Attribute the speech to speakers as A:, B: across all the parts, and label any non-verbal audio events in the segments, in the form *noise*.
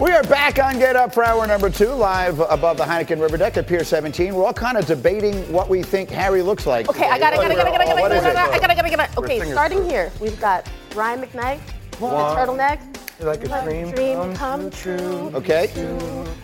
A: We are back on Get Up for hour number two, live above the Heineken River Deck at Pier 17. We're all kind of debating what we think Harry looks like.
B: Okay, I got it, got it, got it, got it, got it,
A: What is
B: got it,
A: it?
B: I got it, got it, got it. Okay, starting here, we've got Brian McKnight, the turtleneck,
C: Like a dream,
B: dream
C: come,
B: come
C: true.
A: Okay.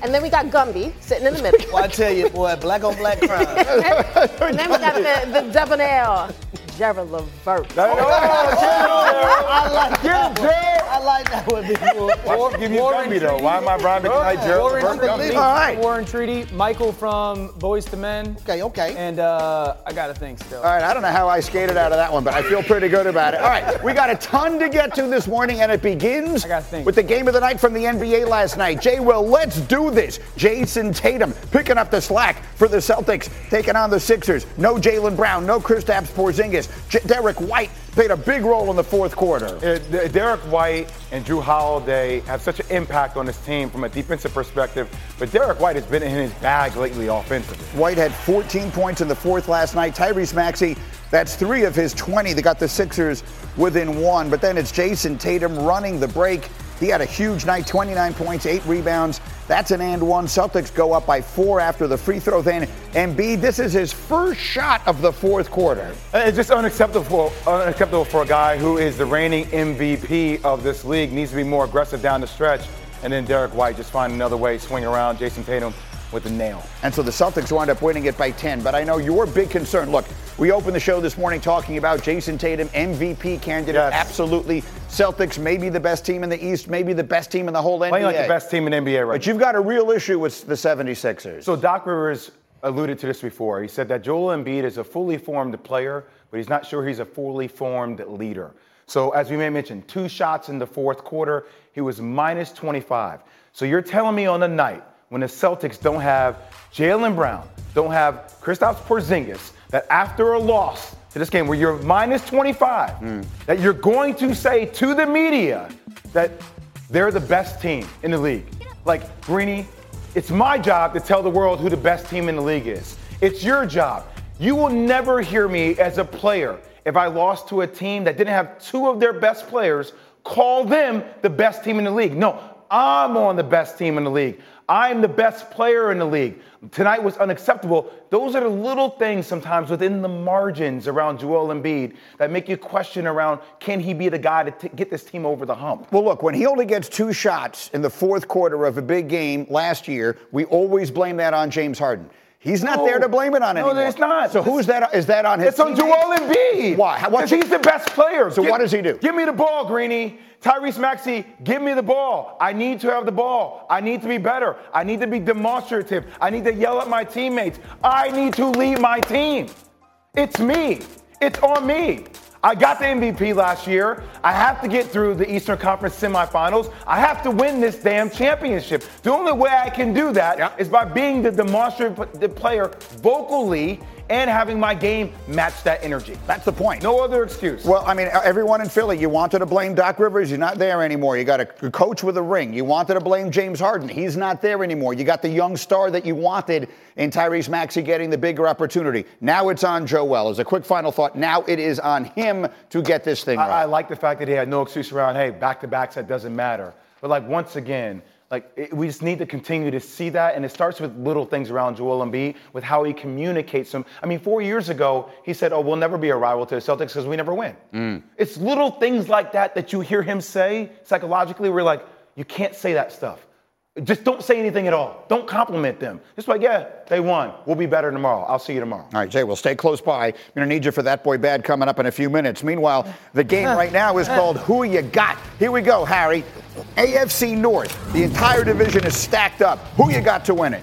B: and then we got Gumby sitting in the middle.
D: Well, I tell you, boy, black on black crime. *laughs*
B: and then we got the, the debonair, Gerald Levert.
D: I like that one. I like that one, big boy.
C: Or, give you Gumby, though. Why am I Brian McKnight, Gerald
E: Warren,
C: Levert,
E: Treaty,
C: Gumby?
A: All right.
E: Warren Treaty, Michael from Boyz II Men,
D: Okay, okay.
E: and uh, I gotta think still.
A: All right, I don't know how I skated out of that one, but I feel pretty good about it. All right, we got a ton to get to this morning, and it begins
E: I gotta think.
A: with the game of the night from the NBA last night. Jay Will, let's do this. Jayson Tatum picking up the slack for the Celtics, taking on the Sixers. No Jaylen Brown, no Kristaps Porzingis. J- Derrick White played a big role in the fourth quarter.
C: Uh, Derrick White and Jrue Holiday have such an impact on this team from a defensive perspective, but Derrick White has been in his bag lately offensively.
A: White had 14 points in the fourth last night. Tyrese Maxey, that's three of his 20 that got the Sixers within one. But then it's Jayson Tatum running the break. He had a huge night 29 points, eight rebounds. That's an and one. Celtics go up by four after the free throw. Then Embiid, this is his first shot of the fourth quarter.
C: Uh, It's just unacceptable, unacceptable for a guy who is the reigning MVP of this league. Needs to be more aggressive down the stretch. And then Derrick White just find another way, swing around Jayson Tatum with a nail.
A: And so the Celtics wind up winning it by 10. But I know your big concern. Look, we opened the show this morning talking about Jayson Tatum, MVP candidate.
C: Yes.
A: Absolutely. Celtics, maybe the best team in the East, maybe the best team in the whole NBA.
C: Playing like the best team in NBA right
A: But you've got a real issue with the 76ers.
C: So Doc Rivers alluded to this before. He said that Joel Embiid is a fully formed player, but he's not sure he's a fully formed leader. So as we may mention, two shots in the fourth quarter, he was minus 25. So you're telling me on the night when the Celtics don't have Jaylen Brown, don't have Kristaps Porzingis, that after a loss to this game where you're minus 25, hmm. that you're going to say to the media that they're the best team in the league. Like, Greeny, it's my job to tell the world who the best team in the league is. It's your job. You will never hear me as a player if I lost to a team that didn't have two of their best players call them the best team in the league. No, I'm on the best team in the league. I'm the best player in the league. Tonight was unacceptable. Those are the little things sometimes within the margins around Joel Embiid that make you question around can he be the guy to t- get this team over the hump?
A: Well, look, when he only gets two shots in the fourth quarter of a big game last year, we always blame that on James Harden. He's not
C: No.
A: there to blame it on
C: him.
A: No,
C: it's not.
A: So who's that? Is that on his?
C: It's on? Joel Embiid.
A: Why?
C: Because he's the best player.
A: So what does he do?
C: Give me the ball, Greeny. Tyrese Maxey, give me the ball. I need to have the ball. I need to be better. I need to be demonstrative. I need to yell at my teammates. I need to lead my team. It's me. It's on me. I got the MVP last year. I have to get through the Eastern Conference semifinals. I have to win this damn championship. The only way I can do that is by being the demonstrative player vocally and having my game match that energy.
A: That's the point.
C: No other excuse.
A: Well, I mean, everyone in Philly, you wanted to blame Doc Rivers. You're not there anymore. You got a coach with a ring. You wanted to blame James Harden. He's not there anymore. You got the young star that you wanted in Tyrese Maxey getting the bigger opportunity. Now it's on Joel. As a quick final thought, now it is on him to get this thing
C: I,
A: right.
C: I like the fact that he had no excuse around, hey, back to backs, that doesn't matter. But like once again, like it, we just need to continue to see that, and it starts with little things around Joel Embiid, with how he communicates them. I mean, four years ago, he said, "Oh, we'll never be a rival to the Celtics because we never win."
A: Mm.
C: It's little things like that that you hear him say psychologically. We're like, you can't say that stuff. Just don't say anything at all. Don't compliment them. Just like, yeah, they won. We'll be better tomorrow. I'll see you tomorrow.
A: All right, Jay, we'll stay close by. I'm going to need you for that boy bad coming up in a few minutes. Meanwhile, the game right now is called Who You Got. Here we go, Harry. AFC North. The entire division is stacked up. Who you got to win it?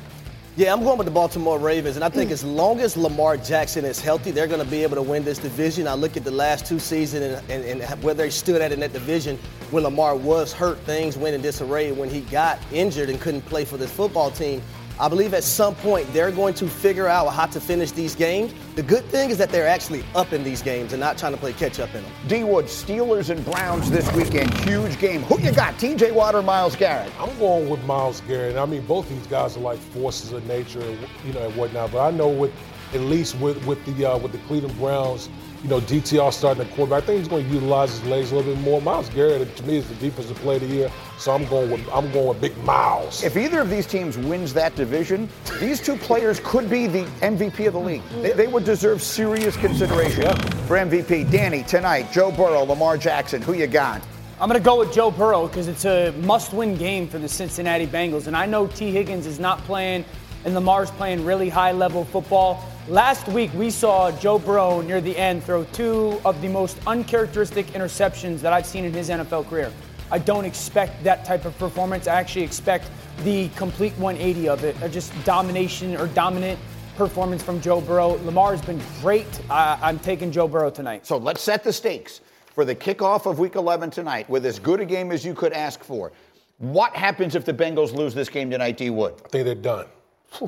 D: Yeah, I'm going with the Baltimore Ravens, and I think mm. as long as Lamar Jackson is healthy, they're going to be able to win this division. I look at the last two seasons and, and, and where they stood at in that division when Lamar was hurt, things went in disarray when he got injured and couldn't play for this football team. I believe at some point they're going to figure out how to finish these games. The good thing is that they're actually up in these games and not trying to play catch up in them.
A: D Wood, Steelers and Browns this weekend. Huge game. Who you got? TJ Watt or Myles Garrett?
F: I'm going with Myles Garrett. I mean, both these guys are like forces of nature, and you know, and whatnot. But I know with at least with with the uh, with the Cleveland Browns, you know, DTR starting the quarterback. I think he's going to utilize his legs a little bit more. Myles Garrett, to me, is the defensive player of the year. So I'm going with I'm going with Big Miles.
A: If either of these teams wins that division, these two players could be the MVP of the league. They, they would deserve serious consideration for MVP. Danny, tonight, Joe Burrow, Lamar Jackson, who you got?
E: I'm going to go with Joe Burrow because it's a must win game for the Cincinnati Bengals. And I know Tee Higgins is not playing and Lamar's playing really high level football. Last week, we saw Joe Burrow near the end throw two of the most uncharacteristic interceptions that I've seen in his NFL career. I don't expect that type of performance. I actually expect the complete 180 of it, uh, just domination or dominant performance from Joe Burrow. Lamar has been great. I, I'm taking Joe Burrow tonight.
A: So let's set the stakes for the kickoff of Week 11 tonight with as good a game as you could ask for. What happens if the Bengals lose this game tonight, D. Wood?
F: I think they're done.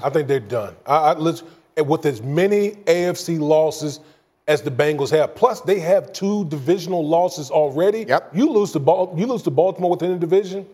F: I think they're done. I, I, let's, with as many AFC losses as the Bengals have, plus they have two divisional losses already.
A: Yep.
F: You lose to Bal- you lose to Baltimore within the division.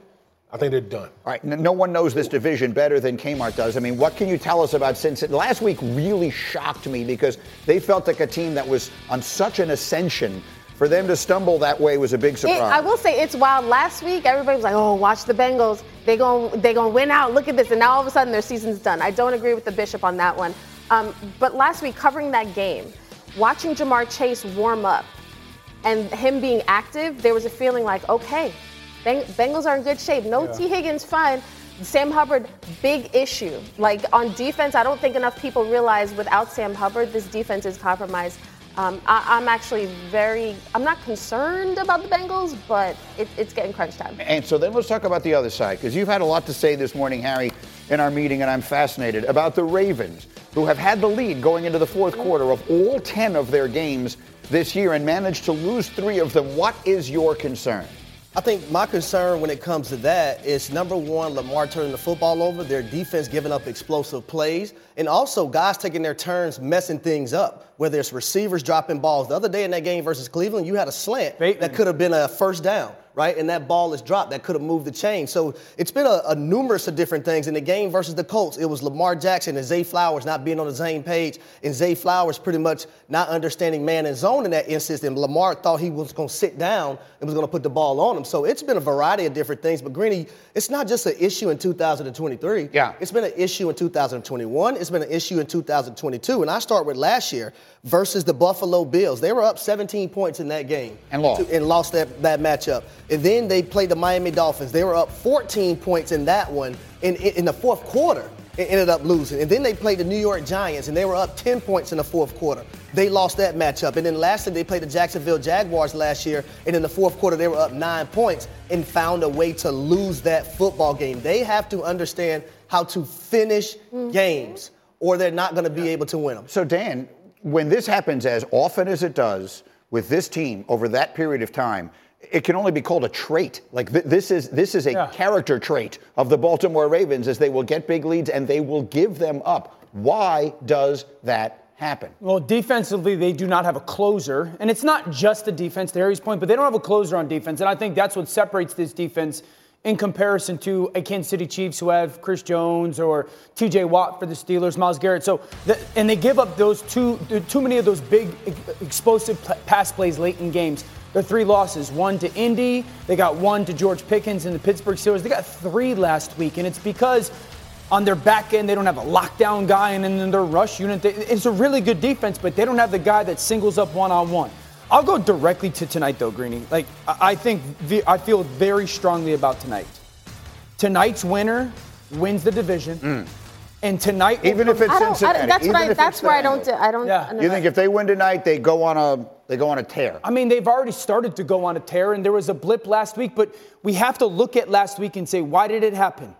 F: I think they're done.
A: All right, no one knows this division better than Kmart does. I mean, what can you tell us about Cincinnati? Last week really shocked me because they felt like a team that was on such an ascension. For them to stumble that way was a big surprise.
B: It, I will say it's wild. Last week, everybody was like, "Oh, watch the Bengals. They gon' they gonna win out. Look at this." And now all of a sudden, their season's done. I don't agree with the Bishop on that one. Um, but last week, covering that game, watching Ja'Marr Chase warm up, and him being active, there was a feeling like, okay, Beng- Bengals are in good shape. No Tee Higgins, fine. Sam Hubbard, big issue. Like on defense, I don't think enough people realize without Sam Hubbard, this defense is compromised. Um, I, am actually very, I'm not concerned about the Bengals, but it, it's getting crunch time.
A: And so then let's talk about the other side, because you've had a lot to say this morning, Harry, in our meeting, and I'm fascinated about the Ravens, who have had the lead going into the fourth quarter of all 10 of their games this year and managed to lose three of them. What is your concern?
D: I think my concern when it comes to that is number one, Lamar turning the football over, their defense giving up explosive plays, and also guys taking their turns messing things up, whether it's receivers dropping balls. The other day in that game versus Cleveland, you had a slant
E: Bateman.
D: that could have been a first down right? And that ball is dropped that could have moved the chain. So it's been a, a, numerous of different things. In the game versus the Colts, it was Lamar Jackson and Zay Flowers not being on the same page, and Zay Flowers pretty much not understanding man and zone in that instance. And Lamar thought he was going to sit down and was going to put the ball on him. So it's been a variety of different things. But Greeny, it's not just an issue in 2023.
A: Yeah.
D: It's been an issue in 2021. It's been an issue in 2022. And I start with last year versus the Buffalo Bills. They were up 17 points in that game
A: and lost,
D: to, and lost that, that matchup. And then they played the Miami Dolphins. They were up 14 points in that one in, in the fourth quarter and ended up losing. And then they played the New York Giants, and they were up 10 points in the fourth quarter. They lost that matchup. And then lastly, they played the Jacksonville Jaguars last year, and in the fourth quarter, they were up nine points and found a way to lose that football game. They have to understand how to finish mm-hmm. games, or they're not going to be able to win them.
A: So, Dan, when this happens as often as it does with this team over that period of time, it can only be called a trait. Like th- this is this is a yeah. character trait of the Baltimore Ravens, as they will get big leads and they will give them up. Why does that happen?
E: Well, defensively, they do not have a closer, and it's not just the defense. To Harry's point, but they don't have a closer on defense, and I think that's what separates this defense in comparison to a Kansas City Chiefs who have Chris Jones or T.J. Watt for the Steelers, Myles Garrett. So, the, and they give up those two, too many of those big explosive pass plays late in games. Their three losses, one to Indy, they got one to George Pickens and the Pittsburgh Steelers. They got three last week, and it's because on their back end they don't have a lockdown guy, and in their rush unit, they, it's a really good defense, but they don't have the guy that singles up one on one. I'll go directly to tonight, though, Greeny. Like, I think I feel very strongly about tonight. Tonight's winner wins the division. Mm. And tonight,
A: even if it's Cincinnati,
B: I that's,
A: even
B: I, that's where I don't. I don't.
E: Yeah.
A: You think if they win tonight, they go on a they go on a tear?
E: I mean, they've already started to go on a tear, and there was a blip last week. But we have to look at last week and say, why did it happen?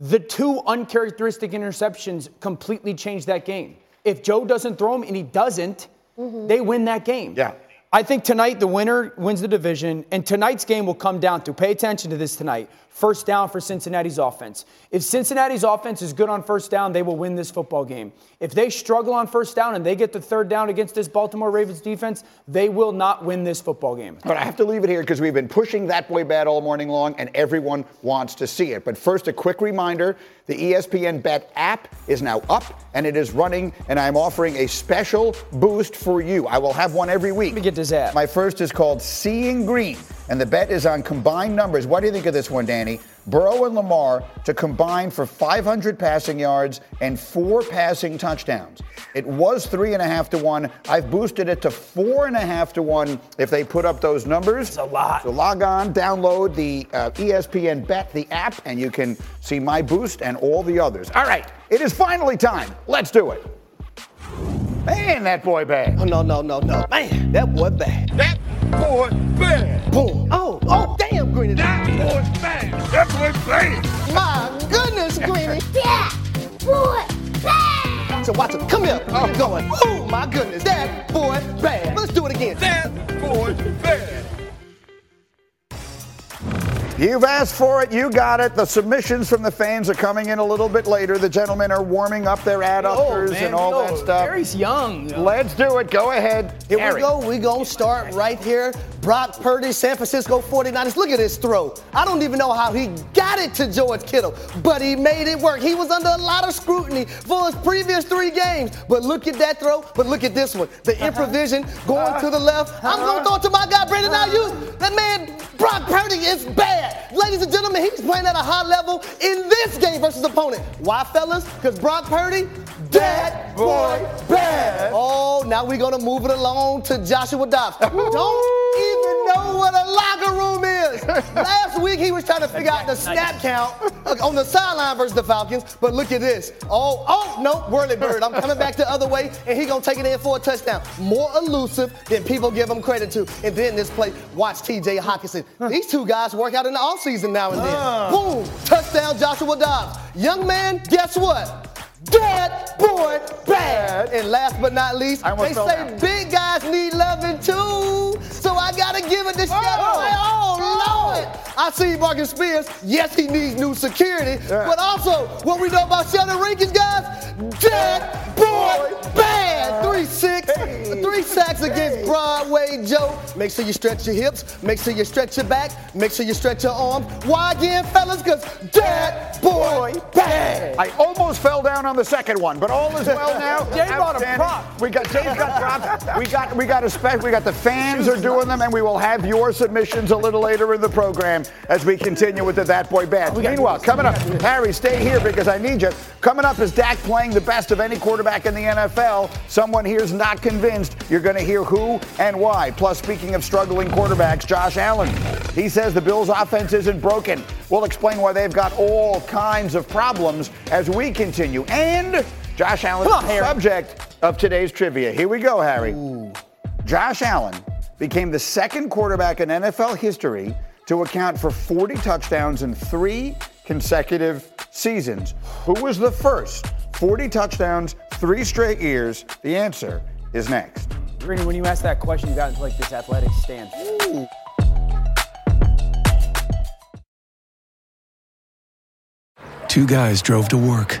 E: The two uncharacteristic interceptions completely changed that game. If Joe doesn't throw them, and he doesn't, mm-hmm. they win that game.
A: Yeah.
E: I think tonight the winner wins the division, and tonight's game will come down to pay attention to this tonight. First down for Cincinnati's offense. If Cincinnati's offense is good on first down, they will win this football game. If they struggle on first down and they get the third down against this Baltimore Ravens defense, they will not win this football game.
A: But I have to leave it here because we've been pushing that boy bad all morning long, and everyone wants to see it. But first, a quick reminder the ESPN Bet app is now up and it is running, and I'm offering a special boost for you. I will have one every week.
E: Let me get this app.
A: My first is called Seeing Green, and the bet is on combined numbers. What do you think of this one, Danny? Burrow and Lamar to combine for 500 passing yards and four passing touchdowns. It was three and a half to one. I've boosted it to four and a half to one if they put up those numbers.
E: It's a lot.
A: So log on, download the uh, ESPN Bet, the app, and you can see my boost and all the others. All right, it is finally time. Let's do it. Man, that boy bad.
D: Oh, no, no, no, no. Man, that boy bad.
G: That boy bad.
D: Boom. Oh, oh, damn, Greeny.
G: That boy bad. That boy bad.
D: My goodness, Greeny.
H: Yeah, boy, bad.
D: So watch it. Come here. Oh. I'm going. Oh, my goodness. That boy bad. Let's do it again.
G: That boy bad.
A: You've asked for it, you got it. The submissions from the fans are coming in a little bit later. The gentlemen are warming up their adductors and all that stuff.
E: Gary's young.
A: Let's do it. Go ahead.
D: Here
A: Harry.
D: we go. We gonna start right here. Brock Purdy, San Francisco 49ers. Look at this throw. I don't even know how he got it to George Kittle, but he made it work. He was under a lot of scrutiny for his previous three games. But look at that throw. But look at this one. The improvision going to the left. I'm gonna throw it to my guy Brandon Aiyuk. That man, Brock Purdy, is bad. Ladies and gentlemen, he's playing at a high level in this game versus opponent. Why, fellas? Because Brock Purdy, that boy bad. Oh, now we're gonna move it along to Joshua Dobbs. Don't even know what a locker room is. *laughs* Last week he was trying to figure out the snap count on the sideline versus the Falcons, but look at this. Oh, oh, no, Whirly Bird. I'm coming back the other way, and he gonna take it in for a touchdown. More elusive than people give him credit to. And then this play, watch T.J. Hockenson. These two guys work out in the offseason now and then. Boom, touchdown, Joshua Dobbs. Young man, guess what? That boy bad. And last but not least, they say
A: down.
D: big guys need loving too. So I gotta give it to Steph. Oh, Lord. I see Marcus Spears. Yes, he needs new security. But also, what we know about Sheldon Rankins, guys, dead boy bad. Three six, three sacks against Broadway Joe. Make sure you stretch your hips. Make sure you stretch your back. Make sure you stretch your arms. Why again, fellas? Because dead boy bad.
A: I almost fell down on the second one, but all is well now. *laughs*
E: Jay brought a prop.
A: We got Jay's got props. We got we got a spec. We got the fans are doing them, and we will have your submissions a little later in the program as we continue with the That Boy Bad. Meanwhile, coming up, Harry, stay here because I need you. Coming up is Dak playing the best of any quarterback in the NFL. Someone here's not convinced. You're going to hear who and why. Plus, speaking of struggling quarterbacks, Josh Allen. He says the Bills' offense isn't broken. We'll explain why they've got all kinds of problems as we continue. And Josh Allen,
E: Come on,
A: the
E: Harry.
A: subject of today's trivia. Here we go, Harry. Josh Allen became the second quarterback in NFL history to account for 40 touchdowns in three consecutive seasons. Who was the first? 40 touchdowns, three straight years. The answer is next.
E: Greeny, when you asked that question, you got into like this athletic stance.
I: Two guys drove to work.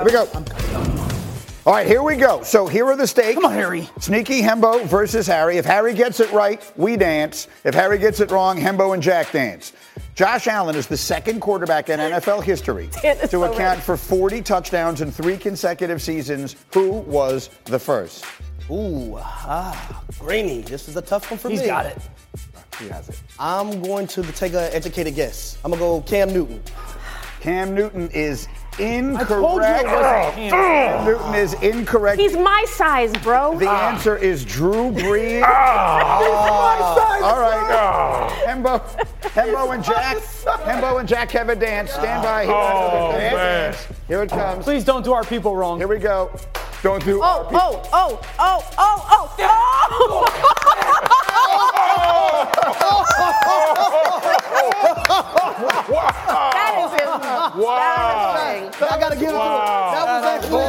A: Here we go. All right, here we go. So here are the stakes.
E: Come on, Harry.
A: Sneaky Hembo versus Harry. If Harry gets it right, we dance. If Harry gets it wrong, Hembo and Jack dance. Josh Allen is the second quarterback in NFL history *laughs* to
B: so
A: account
B: right.
A: for 40 touchdowns in three consecutive seasons. Who was the first?
D: Ooh, ah, Greeny. This is a tough one for
E: He's
D: me.
E: He's got it.
A: He has it.
D: I'm going to take an educated guess. I'm gonna go Cam Newton.
A: Cam Newton is
E: I
A: incorrect.
E: told you it wasn't Cam.
A: Cam Newton is incorrect.
B: He's my size, bro.
A: the answer is Drew Brees.
G: Ah.
A: All right. Hembo, Hembo and Jack. Hembo and Jack have a dance. Stand by. Here,
G: Oh,
A: Dance.
G: man.
A: Here it comes.
E: Please don't do our people wrong.
A: Here we go. Don't do.
B: Oh, oh, oh, oh, oh, oh, *laughs* oh! That is his Wow. embarrassing.
D: I gotta give it to him. That was actually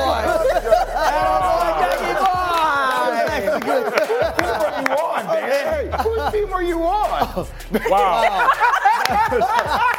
C: you on, man? Hey, whose team are you on?
G: Wow.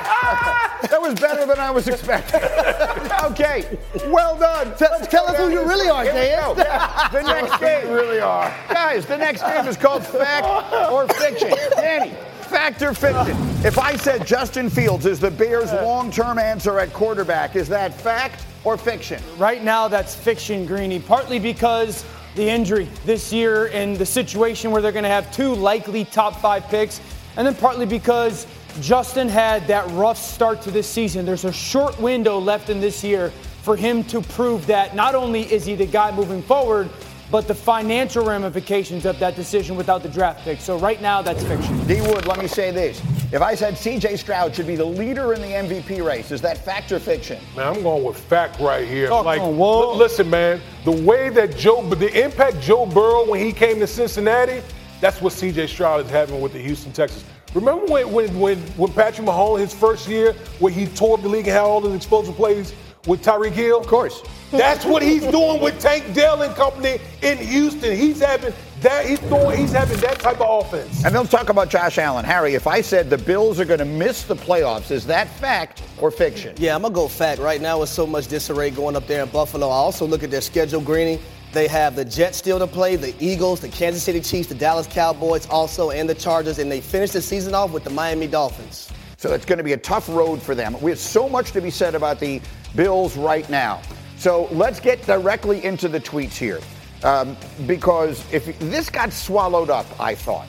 G: *laughs* *laughs*
A: That was better than I was expecting. *laughs* okay. Well done.
D: Tell, tell us who you really are, Dan.
A: The *laughs* next game.
C: really are.
A: Guys, the next game is called Fact or Fiction. Danny, fact or fiction? If I said Justin Fields is the Bears' long-term answer at quarterback, is that fact or fiction?
E: Right now, that's fiction, Greeny, partly because the injury this year and the situation where they're going to have two likely top five picks, and then partly because Justin had that rough start to this season. There's a short window left in this year for him to prove that not only is he the guy moving forward, but the financial ramifications of that decision without the draft pick. So right now, that's fiction.
A: D Wood, let me say this. If I said CJ Stroud should be the leader in the MVP race, is that fact or fiction?
F: Man, I'm going with fact right here.
E: Talk
F: like,
E: on, whoa.
F: listen, man, the way that Joe, the impact Joe Burrow when he came to Cincinnati, that's what C.J. Stroud is having with the Houston Texans. Remember when when when, when Patrick Mahomes his first year, where he tore the league and had all those explosive plays with Tyreek Hill? Of
A: course.
F: That's what he's doing with Tank Dell and company in Houston. He's having that. He's throwing. He's having that type of offense.
A: And let's talk about Josh Allen. Harry, if I said the Bills are going to miss the playoffs, is that fact or fiction?
D: Yeah, I'm gonna go fact. Right now, with so much disarray going up there in Buffalo. I also look at their schedule, Greeny. They have the Jets still to play, the Eagles, the Kansas City Chiefs, the Dallas Cowboys also, and the Chargers, and they finish the season off with the Miami Dolphins.
A: So it's going to be a tough road for them. We have so much to be said about the Bills right now. So let's get directly into the tweets here. Um, because if this got swallowed up, I thought,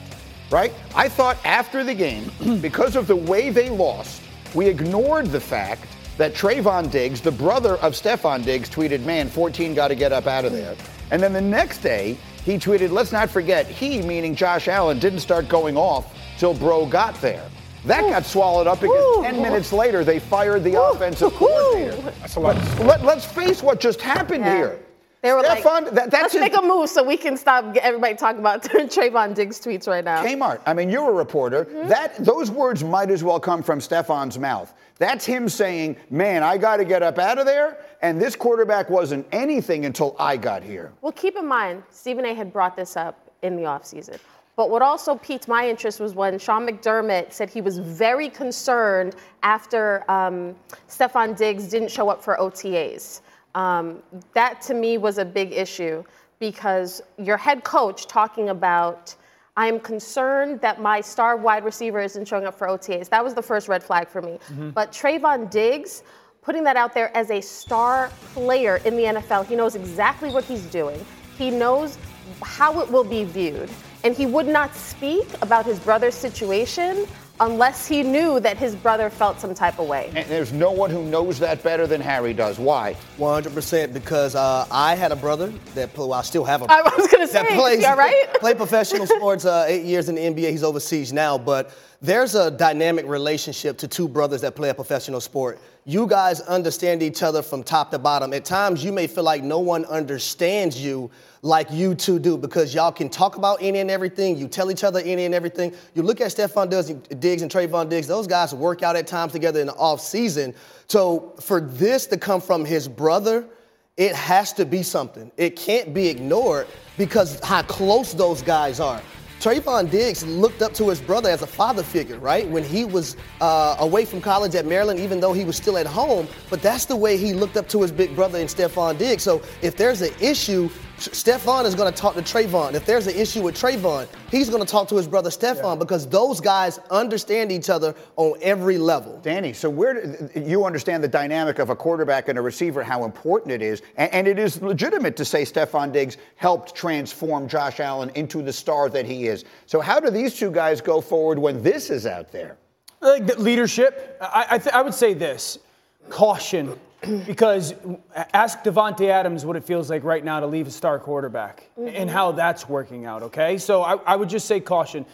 A: right? I thought after the game, *clears throat* because of the way they lost, we ignored the fact that Trevon Diggs, the brother of Stefon Diggs, tweeted, Man, 14 got to get up out of there. And then the next day, he tweeted, Let's not forget, he, meaning Josh Allen, didn't start going off till Bro got there. That got swallowed up because 10 minutes later, they fired the offensive coordinator.
F: That's a lot.
A: Let, us face what just happened
B: Yeah.
A: here.
B: They were
A: Stefon,
B: like,
A: that- that's
B: let's
A: his-
B: make a move so we can stop everybody talking about *laughs* Trevon Diggs tweets right now.
A: Kmart. I mean, you're a reporter. Mm-hmm. That those words might as well come from Stefon's mouth. That's him saying, "Man, I got to get up out of there." And this quarterback wasn't anything until I got here.
B: Well, keep in mind, Stephen A. had brought this up in the offseason. But what also piqued my interest was when Sean McDermott said he was very concerned after um, Stefon Diggs didn't show up for OTAs. Um, that to me was a big issue because your head coach talking about, I am concerned that my star wide receiver isn't showing up for OTAs. That was the first red flag for me. But Trevon Diggs, putting that out there as a star player in the NFL, he knows exactly what he's doing. He knows how it will be viewed. And he would not speak about his brother's situation unless he knew that his brother felt some type of way.
A: And there's no one who knows that better than Harry does. Why?
D: 100% because uh, I had a brother that well, I still have a
B: I
D: brother I
B: was gonna
D: that
B: say,
D: plays,
B: you all right? *laughs*
D: played professional sports uh, eight years in the NBA. He's overseas now, but there's a dynamic relationship to two brothers that play a professional sport. You guys understand each other from top to bottom. At times, you may feel like no one understands you like you two do because y'all can talk about any and everything. You tell each other any and everything. You look at Stefon Diggs and Trevon Diggs, those guys work out at times together in the off season. So for this to come from his brother, it has to be something. It can't be ignored because how close those guys are. Trevon Diggs looked up to his brother as a father figure, right? When he was uh, away from college at Maryland, even though he was still at home, but that's the way he looked up to his big brother in Stefon Diggs. So if there's an issue, Stefon is going to talk to Trevon. If there's an issue with Trevon, he's going to talk to his brother Stefon yeah. because those guys understand each other on every level.
A: Danny, so where you understand the dynamic of a quarterback and a receiver, how important it is, and, and it is legitimate to say Stefon Diggs helped transform Josh Allen into the star that he is. So how do these two guys go forward when this is out there?
E: Like leadership, I, I, th- I would say this: caution because ask Davante Adams what it feels like right now to leave a star quarterback mm-hmm. and how that's working out. Okay, so I, I, would just say caution.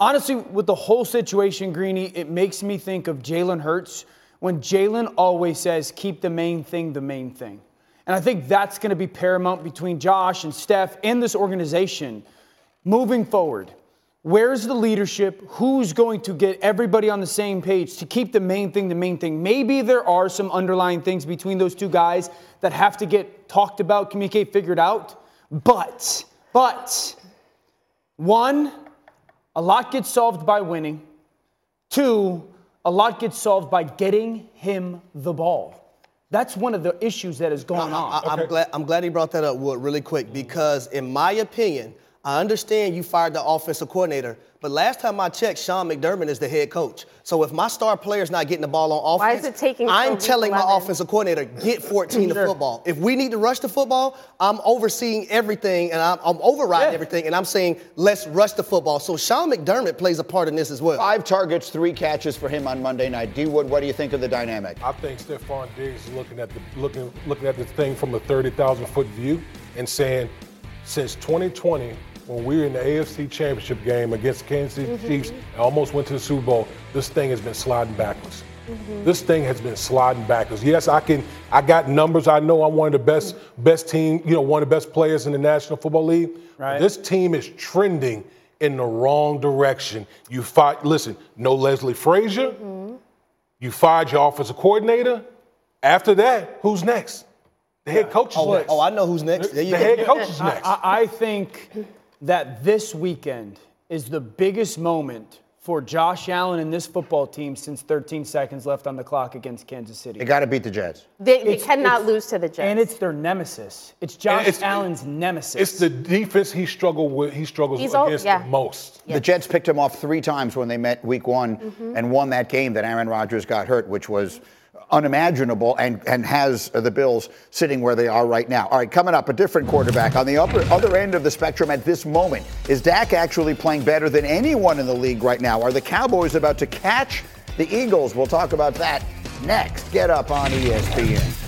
E: Honestly, with the whole situation, Greeny, it makes me think of Jalen Hurts when Jalen always says, "Keep the main thing the main thing," and I think that's going to be paramount between Josh and Steph and this organization moving forward. Where's the leadership? Who's going to get everybody on the same page to keep the main thing the main thing? Maybe there are some underlying things between those two guys that have to get talked about, communicate, figured out. But, but, one, a lot gets solved by winning. Two, a lot gets solved by getting him the ball. That's one of the issues that is going on.
D: I, am okay. glad, I'm glad he brought that up, Wood, really quick, because in my opinion, I understand you fired the offensive coordinator, but last time I checked, Sean McDermott is the head coach. So if my star player's not getting the ball on offense,
B: Why is it taking
D: I'm telling 11? my offensive coordinator, get *clears throat* 14 sure. to football. If we need to rush the football, I'm overseeing everything and I'm, I'm overriding yeah. everything, and I'm saying, let's rush the football. So Sean McDermott plays a part in this as well.
A: Five targets, three catches for him on Monday night. D Wood, what do you think of the dynamic?
F: I think Stefon Diggs is looking at the looking looking at this thing from a 30,000 foot view and saying, since 2020, when we were in the AFC Championship game against the Kansas City mm-hmm. Chiefs and almost went to the Super Bowl, this thing has been sliding backwards. Mm-hmm. This thing has been sliding backwards. Yes, I can. I got numbers. I know I'm one of the best, best team. You know, one of the best players in the National Football League. Right. This team is trending in the wrong direction. You fight. Listen, no Leslie Frazier. Mm-hmm. You fired your offensive coordinator. After that, who's next? The head coach is
D: oh,
F: next.
D: Oh, I know who's next.
F: The, the head coach is next.
E: I, I think that this weekend is the biggest moment for Josh Allen and this football team since 13 seconds left on the clock against Kansas City.
A: They got to beat the Jets.
B: They, they cannot lose to the Jets.
E: And it's their nemesis. It's Josh it's, Allen's nemesis.
F: It's the defense he struggled with. He struggles He's against yeah. the most.
A: The Jets picked him off three times when they met Week One mm-hmm. and won that game that Aaron Rodgers got hurt, which was unimaginable and, and has the Bills sitting where they are right now. All right, coming up, a different quarterback on the upper, other end of the spectrum at this moment. Is Dak actually playing better than anyone in the league right now? Are the Cowboys about to catch the Eagles? We'll talk about that next. Get up on ESPN.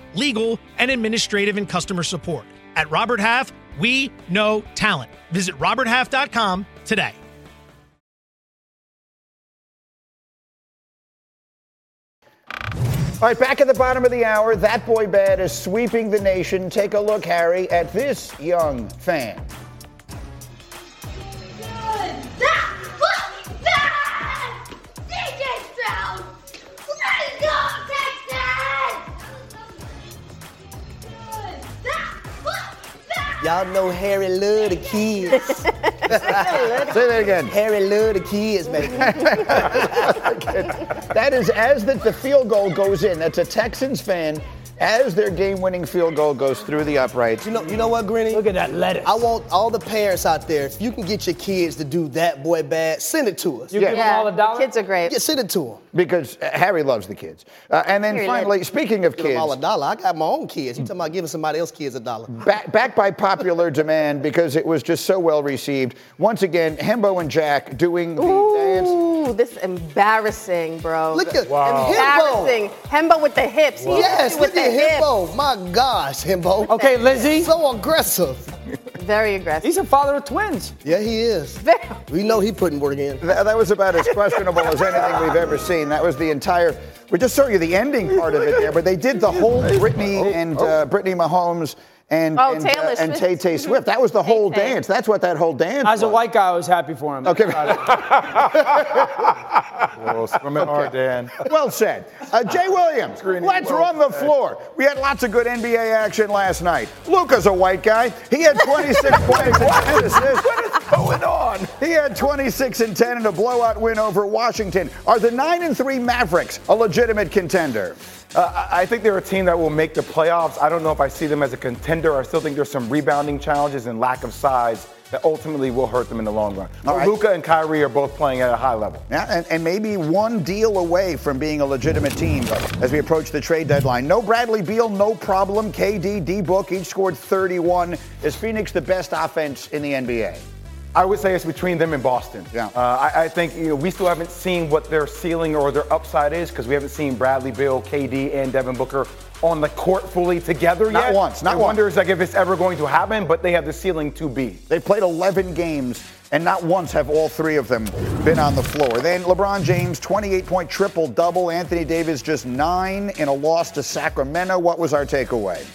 J: legal, and administrative and customer support. At Robert Half, we know talent. Visit RobertHalf.com today.
A: All right, back at the bottom of the hour, that boy bad is sweeping the nation. Take a look, Harry, at this young fan.
H: DJ
D: Y'all know Harry love the kids. *laughs*
A: Say that again.
D: Harry love the kids, baby. *laughs*
A: That is as the, the field goal goes in. That's a Texans fan as their game-winning field goal goes through the uprights.
D: You know, you know what, Greeny?
E: Look at that lettuce.
D: I want all the parents out there, if you can get your kids to do that boy bad, send it to us.
E: You
A: Yeah.
E: give them all a
B: the
E: dollar?
B: kids are great.
D: Yeah, send it to them.
A: because uh, Harry loves the kids. Uh, and then
B: Harry
A: finally,
B: loves-
A: speaking of
D: Give them all a
A: kids,
D: dollar. I got my own kids. You talking about giving somebody else kids a dollar?
A: back, back by popular demand because it was just so well received. Once again, Hembo and Jack doing the dance.
B: Ooh, this is embarrassing, bro.
D: Look at wow.
B: Embarrassing. Hembo with the hips. He
D: Yes,
B: with
D: look
B: the
D: at
B: hips.
D: Himbo. My gosh, Himbo.
E: Okay, Lizzie.
D: So aggressive. *laughs*
B: Very aggressive.
E: He's a father of twins.
D: Yeah, he is. We know he putting work in.
A: Th- that was about as questionable as anything we've ever seen. That was the entire. We just showed you the ending part of it there, but they did the whole *laughs* Britney and uh, Brittany Mahomes and
B: Oh,
A: and,
B: Taylor
A: and
B: Swift.
A: Tay Tay *laughs* Swift. That was the whole
B: Tay-Tay.
A: dance. That's what that whole dance.
E: As a white guy, I was happy for him.
A: Okay. *laughs*
C: Whoa, swimming hard, Dan.
A: Well said. Uh, Jay *laughs* Williams, let's run the floor. We had lots of good NBA action last night. Luka's a white guy. He had 26 points and 10 assists. What is going on? He had 26 and 10 in a blowout win over Washington. Are the 9 and 3 Mavericks a legitimate contender?
C: Uh, I think they're a team that will make the playoffs. I don't know if I see them as a contender. I still think there's some rebounding challenges and lack of size that ultimately will hurt them in the long run.
A: Right.
C: Luka and Kyrie are both playing at a high level.
A: Yeah, and, and maybe one deal away from being a legitimate team as we approach the trade deadline. No Bradley Beal, no problem. KD, D Book each scored 31. Is Phoenix the best offense in the NBA?
C: I would say it's between them and Boston.
A: Yeah.
C: Uh, I, I think you know we still haven't seen what their ceiling or their upside is because we haven't seen Bradley Beal, KD, and Devin Booker on the court fully together
A: Not
C: yet.
A: Not once, not
C: I
A: once.
C: wonder is like if it's ever going to happen, but they have the ceiling to be.
A: They've played 11 games, and not once have all three of them been on the floor. Then LeBron James, 28 point triple double. Anthony Davis, just nine in a loss to Sacramento. What was our takeaway?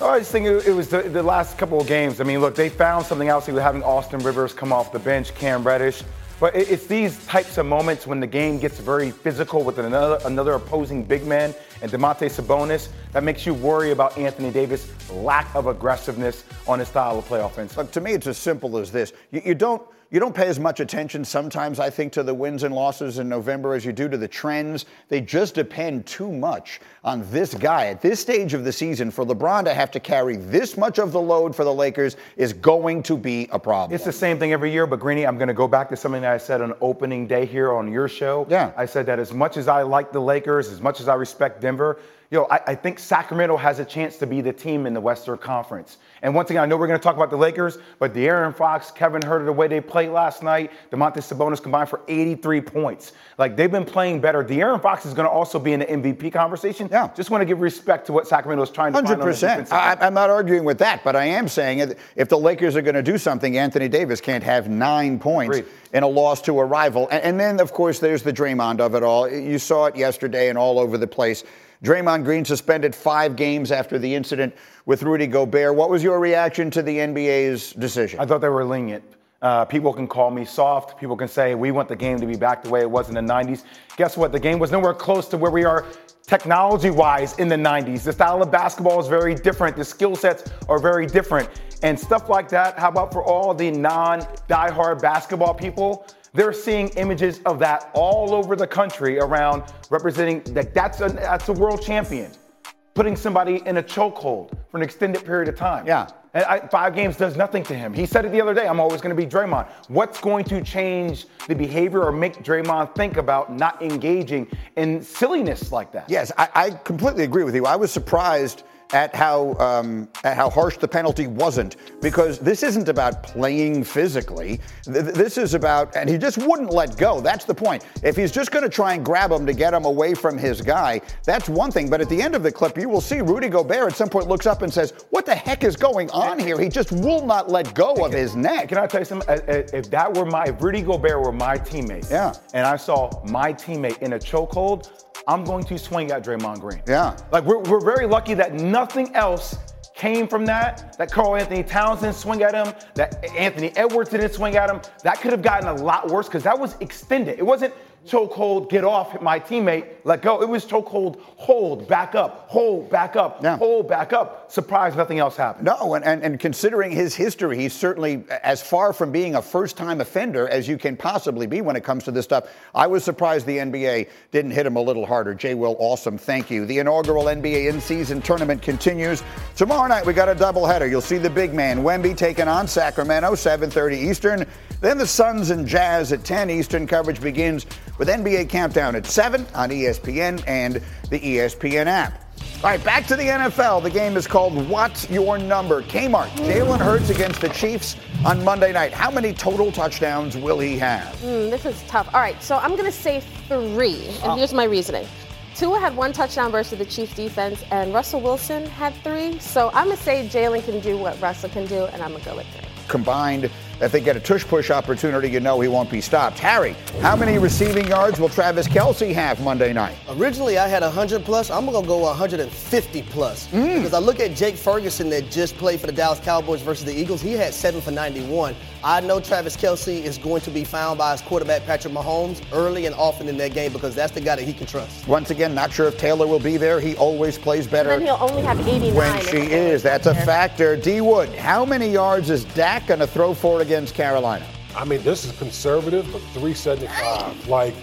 C: I just think it, was the, the last couple of games. I mean, look, they found something else with having Austin Rivers come off the bench, Cam Reddish. But it, it's these types of moments when the game gets very physical with another another opposing big man and Domantas Sabonis that makes you worry about Anthony Davis' lack of aggressiveness on his style of play offense.
A: Look, to me, it's as simple as this. You, you don't you don't pay as much attention sometimes, I think, to the wins and losses in November as you do to the trends. They just depend too much on this guy. At this stage of the season, for LeBron to have to carry this much of the load for the Lakers is going to be a problem.
C: It's the same thing every year, but Greeny, I'm going to go back to something that I said on opening day here on your show.
A: Yeah.
C: I said that as much as I like the Lakers, as much as I respect Denver, you know, I, I think Sacramento has a chance to be the team in the Western Conference. And once again, I know we're going to talk about the Lakers, but De'Aaron Fox, Kevin Huerter, the way they played last night, Domantas Sabonis combined for 83 points. Like they've been playing better. De'Aaron Fox is going to also be in the MVP conversation.
A: Yeah.
C: Just want to give respect to what Sacramento is trying to find
A: Hundred
C: on the
A: percent.
C: defensive end.
A: I'm not arguing with that, but I am saying if the Lakers are going to do something, Anthony Davis can't have nine points
C: Agreed.
A: in a loss to a rival. And, and then, of course, there's the Draymond of it all. You saw it yesterday and all over the place. Draymond Green suspended five games after the incident with Rudy Gobert. What was your reaction to the NBA's decision?
C: I thought they were lenient. Uh, people can call me soft. People can say we want the game to be back the way it was in the 90s. Guess what? The game was nowhere close to where we are technology wise in the 90s. The style of basketball is very different. The skill sets are very different. And stuff like that, how about for all the non diehard basketball people? They're seeing images of that all over the country around representing that that's a, that's a world champion putting somebody in a chokehold for an extended period of time.
A: Yeah.
C: And I, five games does nothing to him. He said it the other day. I'm always going to be Draymond. What's going to change the behavior or make Draymond think about not engaging in silliness like that?
A: Yes, I, I completely agree with you. I was surprised at how um, at how harsh the penalty wasn't because this isn't about playing physically. Th- This is about, and he just wouldn't let go. That's the point. If he's just going to try and grab him to get him away from his guy, that's one thing. But at the end of the clip, you will see Rudy Gobert at some point looks up and says, "What the heck is going on here?" He just will not let go of his neck.
C: Can I tell you something? Uh, uh, If that were my, if Rudy Gobert were my teammate,
A: Yeah.
C: and I saw my teammate in a chokehold, I'm going to swing at Draymond Green.
A: Yeah.
C: Like we're, we're very lucky that nothing else came from that. That Carl Anthony Townsend swing at him, that Anthony Edwards didn't swing at him. That could have gotten a lot worse because that was extended. It wasn't chokehold, get off my teammate. let go. It was chokehold, hold, back up, hold, back up,
A: Yeah.
C: hold, back up. Surprise, nothing else happened.
A: No, and, and, and considering his history, he's certainly as far from being a first time offender as you can possibly be when it comes to this stuff. I was surprised the NBA didn't hit him a little harder. Jay Will, awesome. Thank you. The inaugural NBA in season tournament continues. Tomorrow night, we got a doubleheader. You'll see the big man, Wemby, taking on Sacramento, 7.30 Eastern. Then the Suns and Jazz at 10 Eastern. Coverage begins with NBA Countdown at 7 on ESPN and the ESPN app. All right, back to the NFL. The game is called What's Your Number? Kmart, Jalen Hurts against the Chiefs on Monday night. How many total touchdowns will he have?
B: Hmm, this is tough. All right, so I'm going to say three, and here's my reasoning. Tua had one touchdown versus the Chiefs defense, and Russell Wilson had three. So I'm going to say Jalen can do what Russell can do, and I'm going to go with three.
A: Combined, if they get a tush push opportunity, you know he won't be stopped. Harry, how many receiving yards will Travis Kelce have Monday night?
D: Originally, I had 100 plus. I'm gonna go 150 plus mm. because I look at Jake Ferguson that just played for the Dallas Cowboys versus the Eagles. He had seven for 91. I know Travis Kelce is going to be found by his quarterback Patrick Mahomes early and often in that game because that's the guy that he can trust.
A: Once again, not sure if Taylor will be there. He always plays better.
B: And then he'll only have 89.
A: when she is. That's a factor. D Wood, how many yards is Dak going to throw for against Carolina?
F: I mean, this is conservative, but 375. Like,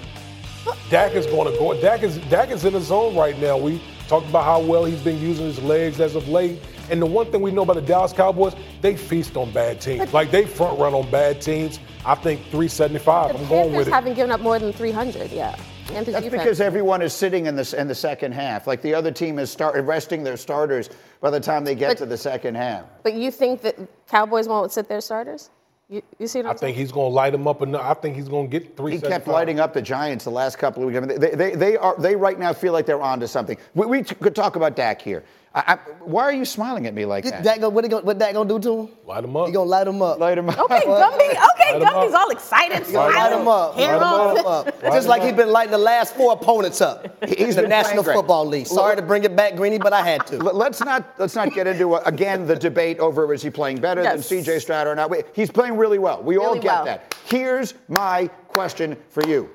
F: Dak is going to go. Dak is Dak is in the zone right now. We talked about how well he's been using his legs as of late. And the one thing we know about the Dallas Cowboys, they feast on bad teams. Like they front run on bad teams. I think 375.
B: The
F: I'm going with it.
B: haven't given up more than 300, yeah. Panthers
A: That's
B: defense.
A: because everyone is sitting in the in the second half. Like the other team is start resting their starters by the time they get
B: But-
A: to the second half.
B: But you think that Cowboys won't sit their starters? You, you see what
F: I
B: I'm saying?
F: think he's going to light him up enough. I think he's going to get
A: three.
F: He
A: kept lighting up the Giants the last couple of weeks. I mean, they, they, they are they right now feel like they're onto something. We, we t- could talk about Dak here. I, I, why are you smiling at me like that?
D: Dak, go- what, he gonna, what Dak gonna do to him?
F: Light him up.
D: You gonna light him up.
A: Light him up.
B: Okay, Gumby. Okay,
F: Light 'em
B: Gumby's
F: up.
B: all excited.
D: He gonna light him up.
B: Hair
D: Light
B: on.
D: him up.
F: Light *laughs*
D: Just
F: him
D: like he's been lighting the last four opponents up.
A: He's
D: in the National
A: playing.
D: Football League. Sorry to bring it back, Greeny, but I had to.
A: Let- Let's not let's not get into uh, again the debate over is he playing better
B: Yes.
A: than C.J. Stroud or not. Wait, He's playing really well. We all get
B: well.
A: that. Here's my question for you: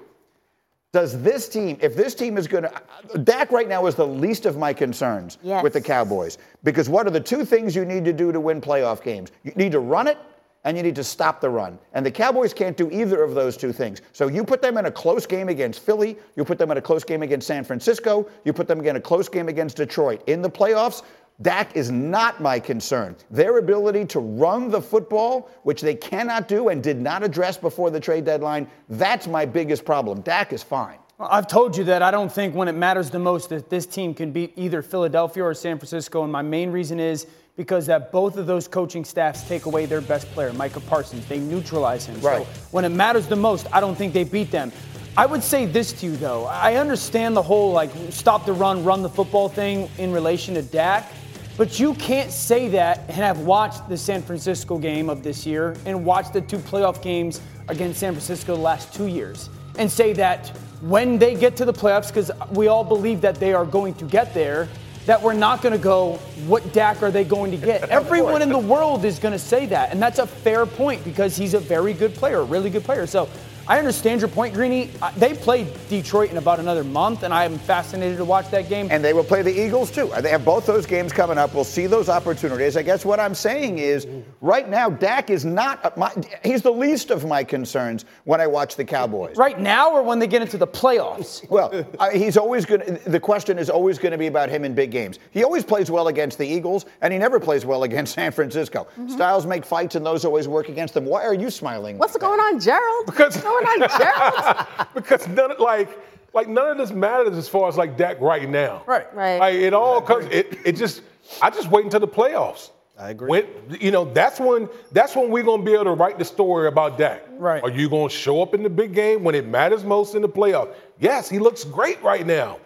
A: Does this team, if this team is going to, Dak right now is the least of my concerns
B: Yes.
A: with the Cowboys because what are the two things you need to do to win playoff games? You need to run it. And you need to stop the run. And the Cowboys can't do either of those two things. So you put them in a close game against Philly, you put them in a close game against San Francisco, you put them in a close game against Detroit. In the playoffs, Dak is not my concern. Their ability to run the football, which they cannot do and did not address before the trade deadline, that's my biggest problem. Dak is fine.
E: I've told you that I don't think when it matters the most that this team can beat either Philadelphia or San Francisco, and my main reason is because that both of those coaching staffs take away their best player, Micah Parsons. They neutralize him.
A: Right.
E: So when it matters the most, I don't think they beat them. I would say this to you though. I understand the whole like stop the run, run the football thing in relation to Dak. But you can't say that and have watched the San Francisco game of this year and watched the two playoff games against San Francisco the last two years and say that when they get to the playoffs, because we all believe that they are going to get there, that we're not going to go, what Dak are they going to get? *laughs* Everyone in the world is going to say that. And that's a fair point because he's a very good player, a really good player. So I understand your point, Greeny. Uh, They play Detroit in about another month, and I am fascinated to watch that game.
A: And they will play the Eagles too. They have both those games coming up. We'll see those opportunities. I guess what I'm saying is, right now, Dak is not my. He's the least of my concerns when I watch the Cowboys.
E: right now or when they get into the playoffs? *laughs*
A: Well, I, he's always going. to The question is always going to be about him in big games. He always plays well against the Eagles, and he never plays well against *laughs* San Francisco. Styles make fights, and those always work against them. Why are you smiling?
B: What's going on, Gerald?
F: Because-
B: What's going on, Gerald?
F: because none of- like like none of this matters as far as like Dak right now.
E: Right.
B: Right.
F: Like it all comes. It it just I just wait until the playoffs.
D: I agree.
F: When you know that's when that's when we're gonna be able to write the story about Dak.
E: Right.
F: Are you gonna show up in the big game when it matters most in the playoffs? Yes, he looks great right now.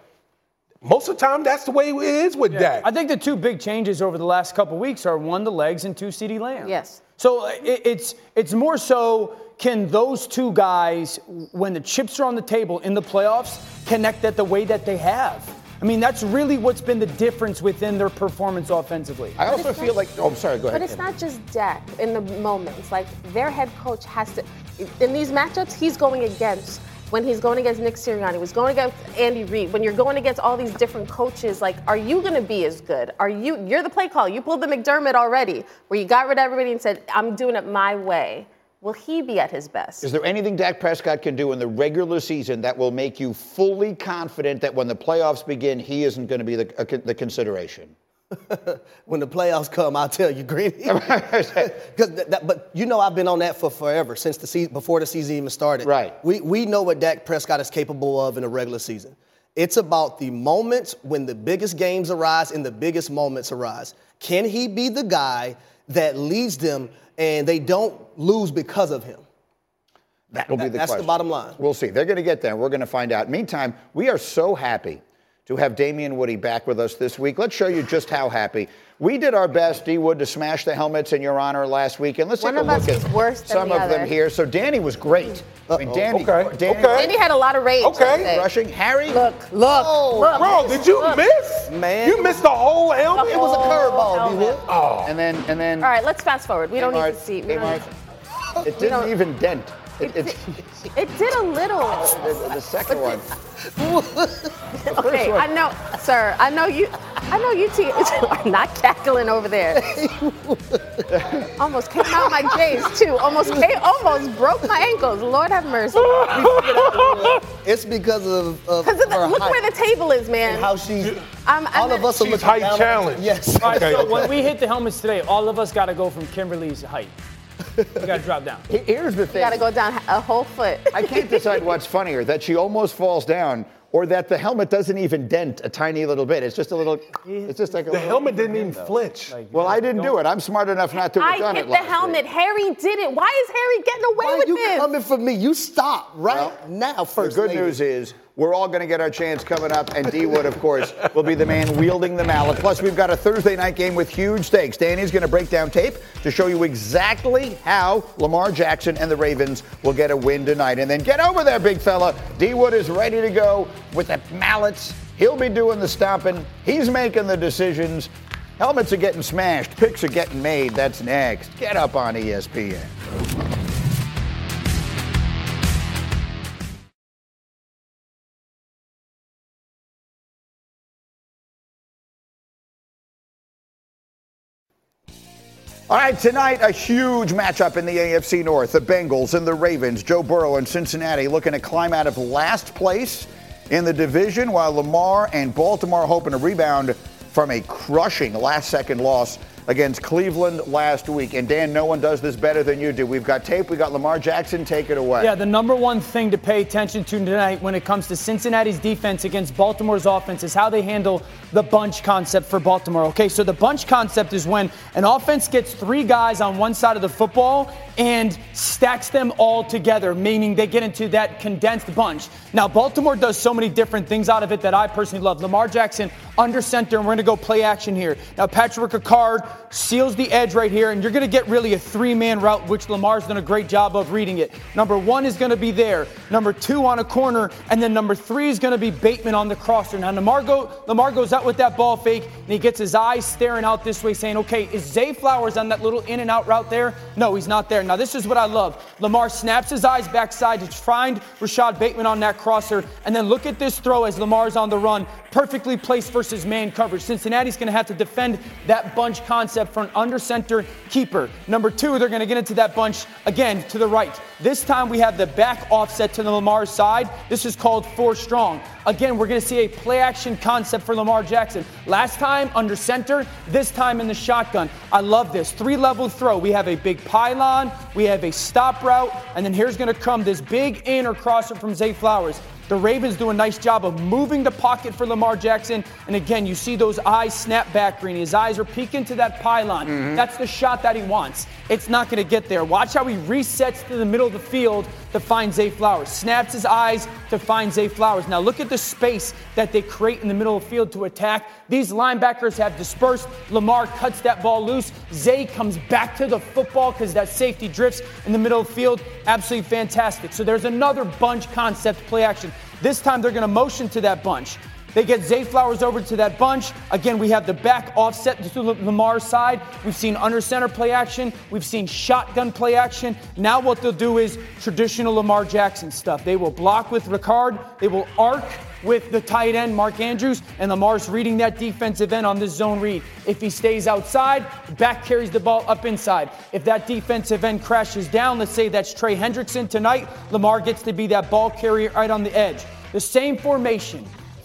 F: Most of the time, that's the way it is with Dak.
E: I think the two big changes over the last couple weeks are one, the legs, and two, CeeDee Lamb.
B: Yes.
E: So it, it's it's more so can those two guys, when the chips are on the table in the playoffs, connect that the way that they have. I mean, that's really what's been the difference within their performance offensively.
A: I also feel like. Oh, I'm sorry. Go ahead.
B: But it's not just Dak in the moments. Like their head coach has to, in these matchups, he's going against when he's going against Nick Sirianni, was going against Andy Reid, when you're going against all these different coaches, like, are you going to be as good? Are you? You're the play call. You pulled the McDermott already, where you got rid of everybody and said, "I'm doing it my way." Will he be at his best?
A: Is there anything Dak Prescott can do in the regular season that will make you fully confident that when the playoffs begin, he isn't going to be the, uh, the consideration? *laughs*
D: when the playoffs come, I'll tell you, Greeny. *laughs* but you know, I've been on that for forever since the season before the season even started.
A: Right.
D: We we know what Dak Prescott is capable of in a regular season. It's about the moments when the biggest games arise and the biggest moments arise. Can he be the guy that leads them and they don't lose because of him?
A: That will be the
D: That's
A: question.
D: the bottom line.
A: We'll see. They're going to get there. We're going to find out. Meantime, we are so happy to have Damian Woody back with us this week. Let's show you just how happy. We did our best, D Wood, to smash the helmets in your honor last week, and let's
B: One
A: take a look at
B: worse
A: some
B: the
A: of
B: other.
A: them here. So Danny was great. I mean, Danny,
F: Okay,
A: Danny
F: okay.
B: Andy had a lot of rage.
F: Okay.
B: that
A: rushing. Harry,
B: Look, look, oh, look.
F: Bro, did you
B: look.
F: miss?
D: Man.
F: You missed the whole helmet?
B: The
D: It was a curveball, D. Wood.
B: helmet.
A: and then and then.
B: All right, let's fast forward. We don't need to see. We don't need to-
A: It didn't
B: don't-
A: even dent. It,
B: It,
A: it,
B: did, *laughs* it did a little.
A: Oh, the, the second one.
B: Uh, *laughs* okay, I know, sir. I know you. I know you two *laughs* are not cackling over there. almost came out my J's too. Almost came, almost broke my ankles. Lord have mercy.
D: It's because of, of
B: Because
D: her
B: look
D: height
B: where the table is, man.
D: and how she's.
B: I'm, I'm
D: all of us are looking
F: height
D: down on-
F: challenged.
D: Yes.
E: All right,
F: Okay,
E: so
F: okay.
E: when we hit the helmets today, all of us got to go from Kimberly's height. We got to drop down.
A: Here's the thing.
B: You gotta go down a whole foot.
A: I can't decide what's funnier that she almost falls down or that the helmet doesn't even dent a tiny little bit. It's just a little, it's just like a
F: The
A: little-
F: helmet didn't even flinch.
A: Well, I didn't do it. I'm smart enough not to have
B: I
A: done
B: hit
A: it
B: the helmet.
A: week.
B: Harry did it. Why is Harry getting away
D: Why are
B: with
D: you
B: this?
D: coming for me? You stop right
A: Well,
D: now,
A: The good
D: lady.
A: news is we're all going to get our chance coming up, and D Wood, of course, will be the man wielding the mallet. Plus, we've got a Thursday night game with huge stakes. Danny's going to break down tape to show you exactly how Lamar Jackson and the Ravens will get a win tonight. And then get over there, big fella. D Wood is ready to go with the mallets. He'll be doing the stomping. He's making the decisions. Helmets are getting smashed. Picks are getting made. That's next. Get up on ESPN. All right, tonight a huge matchup in the AFC North. The Bengals and the Ravens. Joe Burrow and Cincinnati looking to climb out of last place in the division, while Lamar and Baltimore hoping to rebound from a crushing last-second loss against Cleveland last week. And Dan, no one does this better than you do. We've got tape. We got Lamar Jackson. Take it away.
E: Yeah, the number one thing to pay attention to tonight when it comes to Cincinnati's defense against Baltimore's offense is how they handle the bunch concept for Baltimore. Okay, so the bunch concept is when an offense gets three guys on one side of the football and stacks them all together, meaning they get into that condensed bunch. Now, Baltimore does so many different things out of it that I personally love. Lamar Jackson under center, and we're going to go play action here. Now, Patrick Ricard seals the edge right here, and you're going to get really a three man route, which Lamar's done a great job of reading it. Number one is going to be there, number two on a corner, and then number three is going to be Bateman on the crosser. Now, Lamar, go, Lamar goes out with that ball fake, and he gets his eyes staring out this way, saying, okay, is Zay Flowers on that little in and out route there? No, he's not there. Now, this is what I love. Lamar snaps his eyes backside to find Rashod Bateman on that crosser, and then look at this throw as Lamar's on the run. Perfectly placed versus man coverage. Cincinnati's going to have to defend that bunch concept for an under center keeper. Number two, they're going to get into that bunch again to the right. This time we have the back offset to the Lamar side. This is called four strong. Again, we're going to see a play action concept for Lamar Jackson. Last time under center, this time in the shotgun. I love this. Three level throw. We have a big pylon, we have a stop route, and then here's going to come this big in or crosser from Zay Flowers. The Ravens do a nice job of moving the pocket for Lamar Jackson. And again, you see those eyes snap back, Green. His eyes are peeking to that pylon. Mm-hmm. That's the shot that he wants. It's not going to get there. Watch how he resets to the middle of the field to find Zay Flowers. Snaps his eyes to find Zay Flowers. Now look at the space that they create in the middle of the field to attack. These linebackers have dispersed. Lamar cuts that ball loose. Zay comes back to the football because that safety drifts in the middle of the field. Absolutely fantastic. So there's another bunch concept play action. This time they're going to motion to that bunch. They get Zay Flowers over to that bunch. Again, we have the back offset to Lamar's side. We've seen under center play action. We've seen shotgun play action. Now what they'll do is traditional Lamar Jackson stuff. They will block with Ricard. They will arc with the tight end, Mark Andrews, and Lamar's reading that defensive end on this zone read. If he stays outside, back carries the ball up inside. If that defensive end crashes down, let's say that's Trey Hendrickson tonight, Lamar gets to be that ball carrier right on the edge. The same formation,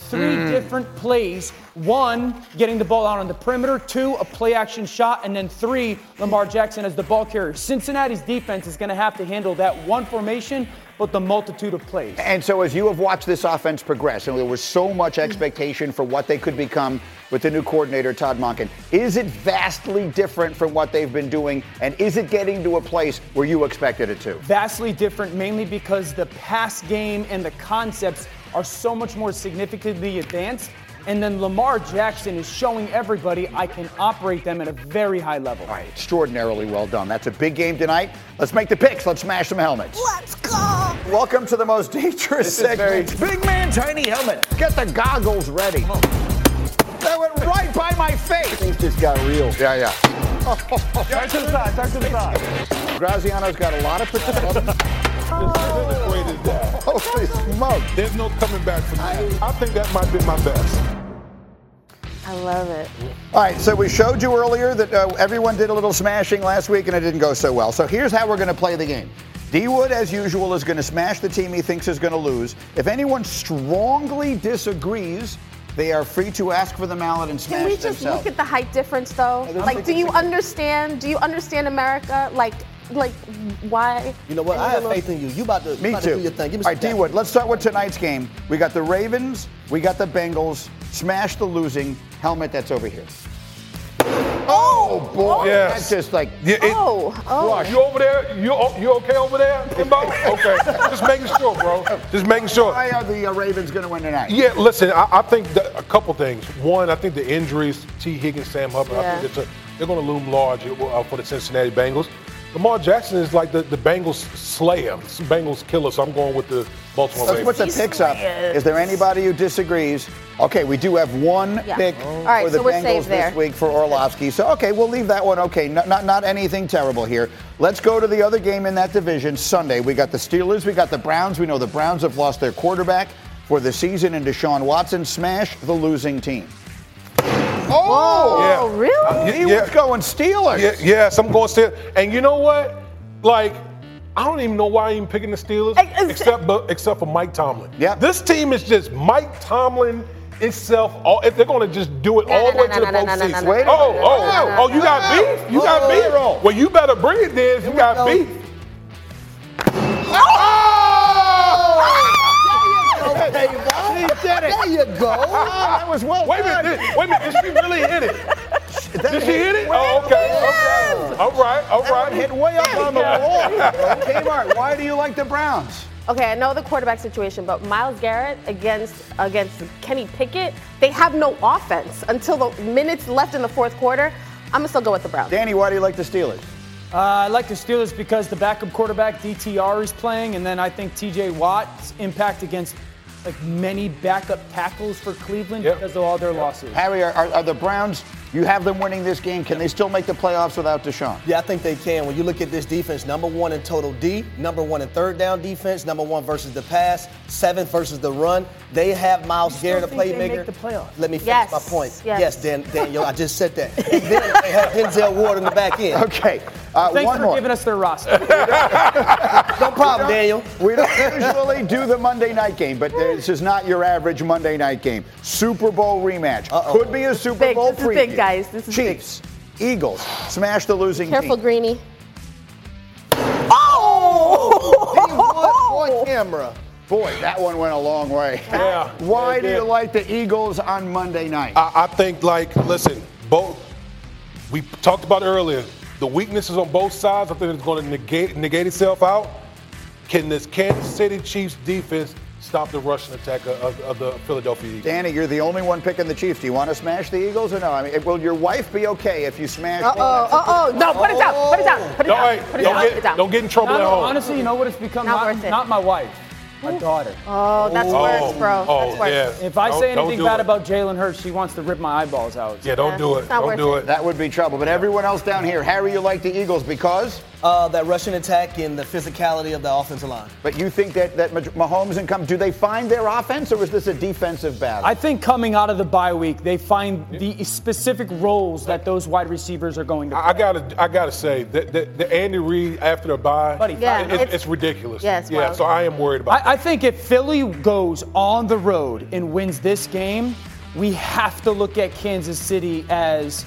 E: three
A: Hmm.
E: different plays. One, getting the ball out on the perimeter. Two, a play action shot. And then three, Lamar Jackson as the ball carrier. Cincinnati's defense is going to have to handle that one formation, but the multitude of plays.
A: And so, as you have watched this offense progress, and there was so much expectation for what they could become with the new coordinator, Todd Monken, is it vastly different from what they've been doing? And is it getting to a place where you expected it to?
E: Vastly different, mainly because the pass game and the concepts are so much more significantly advanced. And then Lamar Jackson is showing everybody I can operate them at a very high level.
A: All right, extraordinarily well done. That's a big game tonight. Let's make the picks. Let's smash some helmets.
H: Let's go.
A: Welcome to the most dangerous
C: This is very-
A: segment. Big man, tiny helmet. Get the goggles ready. That went right by my face.
C: Things just got real.
A: Yeah, yeah.
C: Turn to the side, turn to the side.
A: Graziano's got a lot of protection. *laughs*
F: Disintegrated that.
A: Holy smoke.
F: There's no coming back from that. I think that might be my best.
B: I love it.
A: All right, so we showed you earlier that uh, everyone did a little smashing last week and it didn't go so well. So here's how we're going to play the game. D Wood, as usual, is going to smash the team he thinks is going to lose. If anyone strongly disagrees, they are free to ask for the mallet and smash
B: Can we just
A: themselves.
B: look at the height difference though? Like,
A: like
B: do you understand? Do you understand America? Like, like why?
D: You know what? I have faith in you. You about to, you
A: Me
D: about
A: too.
D: to do your thing. Give me
A: All
D: some
A: D Wood, let's start with tonight's game. We got the Ravens, we got the Bengals. Smash the losing helmet that's over here. Oh, boy.
F: Yes.
A: That's just like.
F: Yeah, it-
B: Oh, oh.
F: You over there? You you okay over there, Timbo? *laughs* Okay, just making sure, bro. Just making sure.
A: Why are the uh, Ravens going to win tonight?
F: Yeah, listen, I, I think that a couple things. One, I think the injuries, T. Higgins, Sam Hubbard, I
B: Yeah.
F: think it's a, they're going to loom large uh, for the Cincinnati Bengals. Lamar Jackson is like the, the Bengals slayer, Bengals killer, so I'm going with the Baltimore
A: Let's put the picks up. Is there anybody who disagrees? Okay, we do have one
B: Yeah.
A: pick oh.
B: All right,
A: for the
B: so we're
A: Bengals
B: safe
A: this
B: there.
A: week for Orlovsky. So okay, we'll leave that one. Okay, not, not not anything terrible here. Let's go to the other game in that division. Sunday, we got the Steelers, we got the Browns. We know the Browns have lost their quarterback for the season, and Deshaun Watson smash the losing team. Oh,
F: Yeah.
B: Really?
A: Uh, he
F: Yeah.
A: was going Steelers.
F: Yeah, yes, I'm going Steelers. And you know what? Like, I don't even know why I'm picking the Steelers,
B: Ex- ex-
F: except but, except for Mike Tomlin.
A: Yeah.
F: This team is just Mike Tomlin itself. All, if they're going to just do it
B: No,
F: all
B: no,
F: the way
B: no,
F: to the
B: no, no, no,
F: postseason.
B: no, no,
A: Wait
B: no,
F: Oh,
A: minute.
F: oh,
B: no, no,
F: oh, you
B: no,
F: got
B: no.
F: beef? You got beef?
A: roll.
F: Well, you better bring it then if you got
D: go.
F: beef.
A: Hey, he did it.
D: There you go. *laughs*
A: Ah, that was well
F: Wait a
A: done.
F: minute, did, wait a minute, did she really hit it? Did she hit it? Oh, okay, okay. All right, all
A: That one hit way up on the wall. Kmart, why do you like the Browns?
B: Okay, I know the quarterback situation, but Myles Garrett against against Kenny Pickett, they have no offense until the minutes left in the fourth quarter. I'm gonna still go with the Browns.
A: Danny, why do you like the Steelers?
E: Uh, I like the Steelers because the backup quarterback DTR is playing, and then I think TJ Watt's impact against like many backup tackles for Cleveland
F: Yep.
E: because of all their losses.
A: Harry, are, are, are the Browns, you have them winning this game. Can they still make the playoffs without Deshaun?
D: Yeah, I think they can. When you look at this defense, number one in total D, number one in third down defense, number one versus the pass, seventh versus the run. They have Myles
E: still
D: Garrett, a
E: think they
D: playmaker.
E: make the playoffs?
D: Let me finish
B: Yes,
D: my point.
B: yes.
D: Dan, Daniel, I just said that. And then they have Denzel Ward in the back end.
A: Okay, uh,
E: Thanks
A: one
E: for
A: more.
E: giving us their roster. *laughs*
D: No problem, Daniel.
A: We don't usually do the Monday night game, but this is not your average Monday night game. Super Bowl rematch.
D: Uh-oh.
A: Could be a Super
B: big.
A: Bowl
B: This is big, guys. This is big.
A: Chiefs, Eagles, smash the losing
B: Careful,
A: team.
B: Greeny.
D: On camera.
A: Boy, that one went a long way. *laughs*
F: Yeah, *laughs*
A: Why do you like the Eagles on Monday night?
F: I, I think, like, listen, both, we talked about earlier, the weaknesses on both sides, I think it's going to negate, negate itself out. Can this Kansas City Chiefs defense stop the rushing attack of, of, of the Philadelphia Eagles?
A: Danny, you're the only one picking the Chiefs. Do you want to smash the Eagles or no? I mean, will your wife be okay if you smash?
B: Uh oh, uh oh. No, put it down. Put it down. Put it
F: Don't,
B: down. Put it
F: don't
B: down. Put
F: get,
B: it down.
F: don't get in trouble
E: No,
F: at
E: no,
F: home.
E: honestly, you know what it's become?
B: Not
E: Not,
B: worth it.
E: not my wife. My daughter.
B: Oh, that's
F: Oh,
B: worse, bro.
F: oh,
B: that's worse.
F: yeah.
E: If I
F: Don't-
E: say anything bad
F: it.
E: about Jalen Hurts, she wants to rip my eyeballs out.
F: Yeah, don't
B: Yeah,
F: do it. Don't do
B: it.
F: it.
A: That would be trouble. But everyone else down here, Harry, you like the Eagles because?
D: Uh, that Russian attack and the physicality of the offensive line.
A: But you think that, that Mahomes and come, do they find their offense or is this a defensive battle?
E: I think coming out of the bye week, they find the specific roles that those wide receivers are going to play.
F: I gotta, I gotta say that the, the Andy Reid after the bye,
E: Buddy,
B: Yeah,
F: it- it's,
B: it's-
F: it's ridiculous.
B: Yeah, it's
F: yeah.
B: wild.
F: So I am worried about.
E: I, I think if Philly goes on the road and wins this game, we have to look at Kansas City as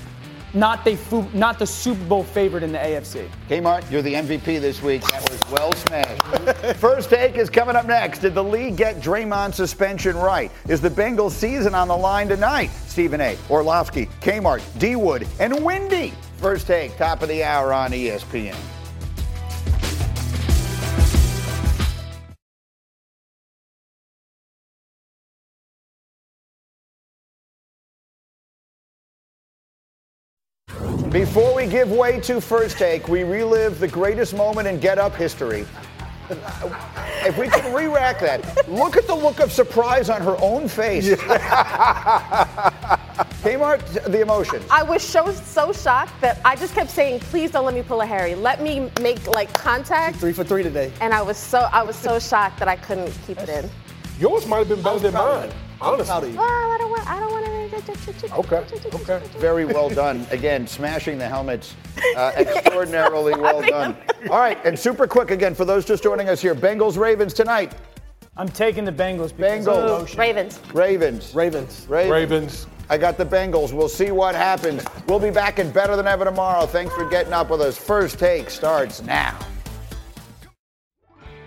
E: not the not the Super Bowl favorite in the AFC.
A: Kmart, you're the MVP this week. That was well smashed. First take is coming up next. Did the league get Draymond suspension right? Is the Bengals season on the line tonight? Stephen A. Orlovsky, Kmart, D Wood, and Windy. First take, top of the hour on ESPN. Before we give way to first take, we relive the greatest moment in Get Up history. If we can re-rack that, look at the look of surprise on her own face. *laughs* Kmart, the emotions.
B: I was so so shocked that I just kept saying, "Please don't let me pull a Harry. Let me make like contact."
D: Three for three today.
B: And I was so I was so shocked that I couldn't keep it in.
F: Yours might have been better than
D: proud of
F: mine.
D: You. I'm
F: Honestly.
D: proud of you.
B: Well, I don't want. I don't want to.
F: Okay. Okay.
A: Very well done. Again, smashing the helmets. Uh, *laughs* extraordinarily well done. All right, and super quick again for those just joining us here. Bengals Ravens tonight.
E: I'm taking the Bengals because
A: Bengals.
B: Ravens.
A: Ravens.
D: Ravens.
A: Ravens.
F: Ravens.
A: I got the Bengals. We'll see what happens. We'll be back and better than ever tomorrow. Thanks for getting up with us. First take starts now.